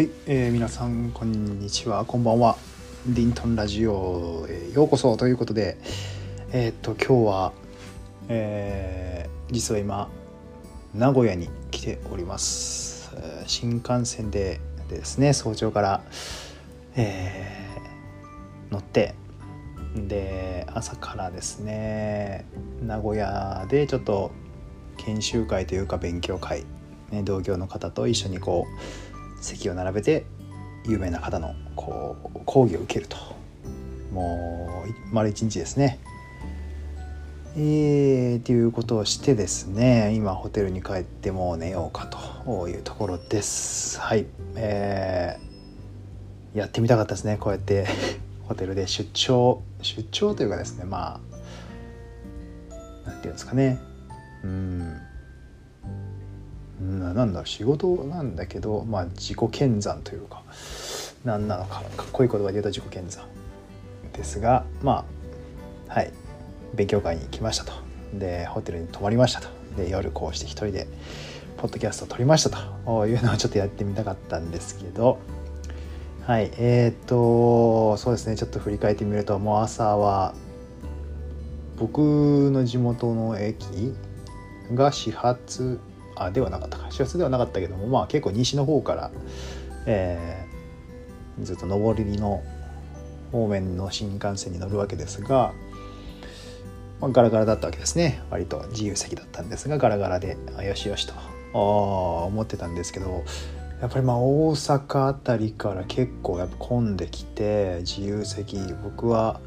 はい、えー皆さんこんにちは。こんばんは。リントンラジオへようこそということでえーっと今日は、えー実は今名古屋に来ております。新幹線ででですね早朝から、えー乗ってで朝からですね名古屋でちょっと研修会というか勉強会、ね、同業の方と一緒にこう席を並べて有名な方のこう講義を受けると。もう丸一日ですね。えー、っていうことをしてですね今ホテルに帰ってもう寝ようかというところです。はい、えーやってみたかったですね。こうやって ホテルで出張。出張というかですねまあなんていうんですかね。うん。なんだろう仕事なんだけどまあ自己研鑽というか何なのかかっこいい言葉で言うと自己研鑽ですがまあはい。勉強会に来ましたと。でホテルに泊まりましたと。で夜こうして一人でポッドキャストを撮りましたというのをちょっとやってみたかったんですけどはい。えー、っとそうですね。ちょっと振り返ってみるともう朝は僕の地元の駅が始発あではなかったか。始発ではなかったけどもまあ結構西の方から、えーずっと上りの方面の新幹線に乗るわけですが、まあ、ガラガラだったわけですね。割と自由席だったんですがガラガラでよしよしとあ思ってたんですけどやっぱりまあ大阪あたりから結構やっぱ混んできて自由席僕は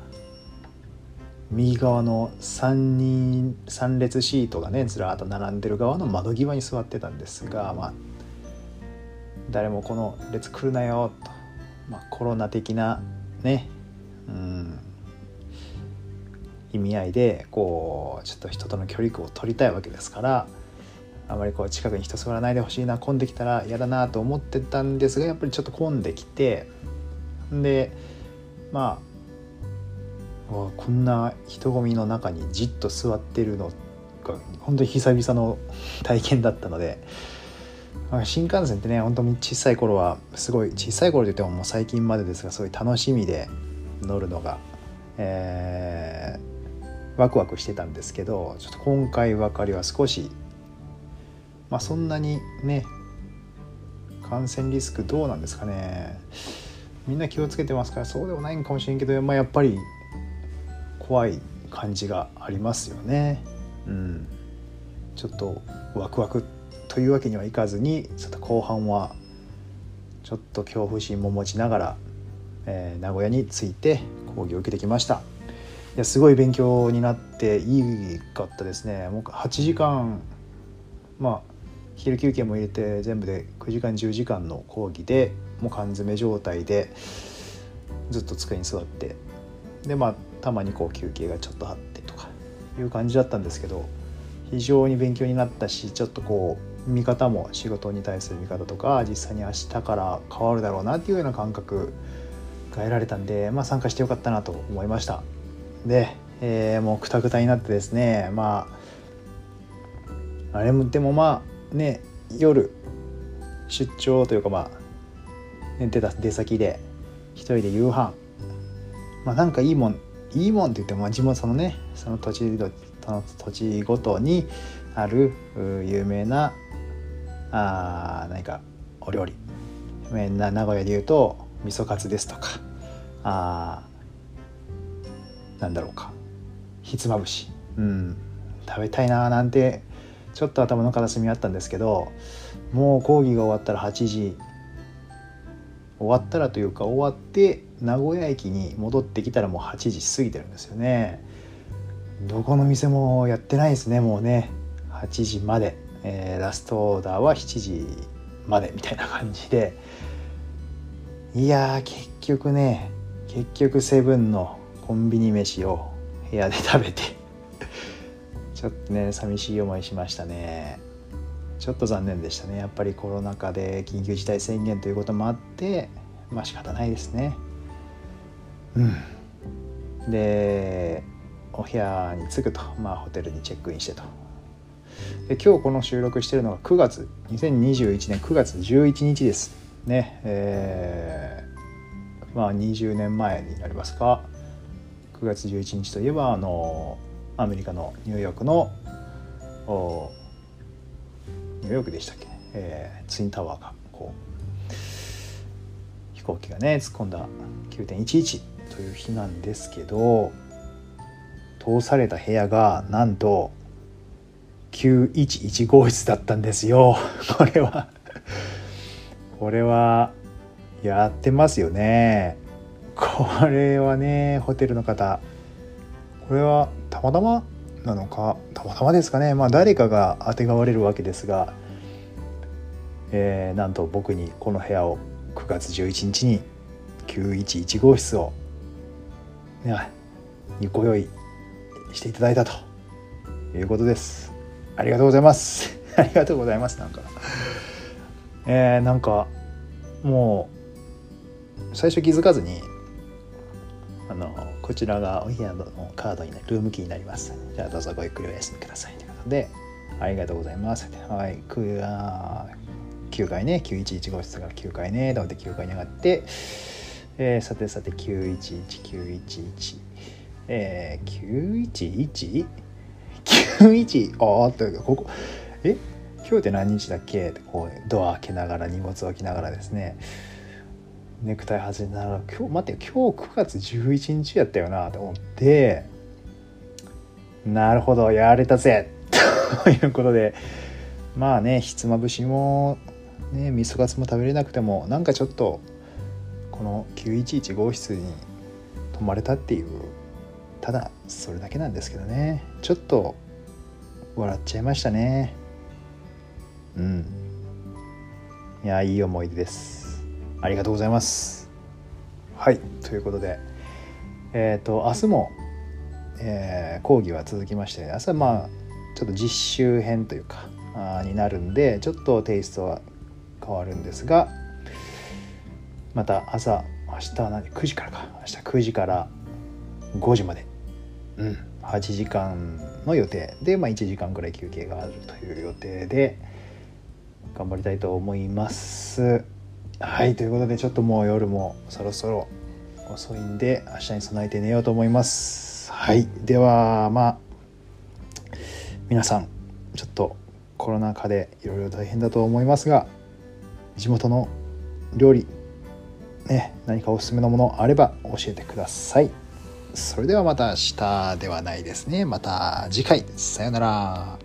右側の3人3列シートがねずらっと並んでる側の窓際に座ってたんですがまあ誰もこの列来るなよと、まあ、コロナ的なねうん意味合いでこうちょっと人との距離を取りたいわけですからあまりこう近くに人座らないでほしいな混んできたら嫌だなと思ってたんですがやっぱりちょっと混んできてでまあわこんな人混みの中にじっと座ってるのが本当に久々の体験だったので、新幹線ってね本当に小さい頃はすごい小さい頃といってももう最近までですがすごい楽しみで乗るのが、えーワクワクしてたんですけどちょっと今回ばかりは少しまあそんなにね感染リスクどうなんですかね。みんな気をつけてますからそうでもないんかもしれんけど、まあ、やっぱり怖い感じがありますよね。うん、ちょっとワクワクというわけにはいかずにちょっと後半はちょっと恐怖心も持ちながら、えー名古屋に着いて講義を受けてきました。いやすごい勉強になっていいかったですね。もう8時間まあ昼休憩も入れて全部で9時間10時間の講義でもう缶詰状態でずっと机に座ってでまあたまにこう休憩がちょっとあってとかいう感じだったんですけど非常に勉強になったしちょっとこう見方も仕事に対する見方とか実際に明日から変わるだろうなっていうような感覚が得られたんで、まあ、参加してよかったなと思いました。で、えーもうくたくたになってですねまああれもでもまあね夜出張というかまあ、ね、出た出先で一人で夕飯まあなんかいいもんいいもんって言っても地元のねその土地その土地ごとにある有名なあ何かお料理。名古屋で言うと味噌カツですとかあなんだろうか。ひつまぶし。うん。食べたいななんてちょっと頭の片隅あったんですけどもう講義が終わったら8時。終わったらというか終わって名古屋駅に戻ってきたらもう8時過ぎてるんですよね。どこの店もやってないですねもうね。8時まで、えーラストオーダーは7時までみたいな感じで。いや結局ね結局セブンのコンビニ飯を部屋で食べて。ちょっとね寂しい思いしましたね。ちょっと残念でしたね。やっぱりコロナ禍で緊急事態宣言ということもあってまあ仕方ないですね。うん。でお部屋に着くとまあホテルにチェックインしてと。で今日この収録してるのが9月2021年9月11日です。ねえー、まあ20年前になりますか。9月11日といえばあのアメリカのニューヨークのニューヨークでしたっけ、えー、ツインタワーがこう飛行機がね突っ込んだ9.11という日なんですけど通された部屋がなんと911号室だったんですよ。これは。これはやってますよね。これはねホテルの方。これはたまたまなのか？たまたまですかね。まあ誰かがあてがわれるわけですが、えー、なんと僕にこの部屋を9月11日に911号室を、ね、にご用意していただいたということです。ありがとうございます。ありがとうございます。なんか。えー、なんかもう最初気づかずにあのこちらがお部屋のカードになるルームキーになります。じゃあどうぞごゆっくりお休みください。ということで、ありがとうございます。はい、9階ね、911号室から9階ね、と思って9階に上がって、えー、さてさて911、911、えー、911? 91? ああっと、ここ、え？今日って何日だっけ？ってこうドア開けながら荷物置きながらですね。ネクタイ外れながら今日待って今日9月11日やったよなと思って。なるほどやれたぜ。ということで。まあねひつまぶしもね味噌カツも食べれなくてもなんかちょっとこの911号室に泊まれたっていうただそれだけなんですけどね。ちょっと笑っちゃいましたね。うん。いやいい思い出です。ありがとうございます。はい。ということでえっ、ー、と明日も、えー、講義は続きまして明日はまあちょっと実習編というかあになるんでちょっとテイストは変わるんですがまた朝明日何？9時からか。明日9時から5時まで。うん。8時間の予定。で、まあ、1時間ぐらい休憩があるという予定で頑張りたいと思います。はい。ということでちょっともう夜もそろそろ遅いんで明日に備えて寝ようと思います。はい。ではまあ皆さんちょっとコロナ禍でいろいろ大変だと思いますが地元の料理ね何かおすすめのものあれば教えてください。それではまた明日ではないですね。また次回。さようなら。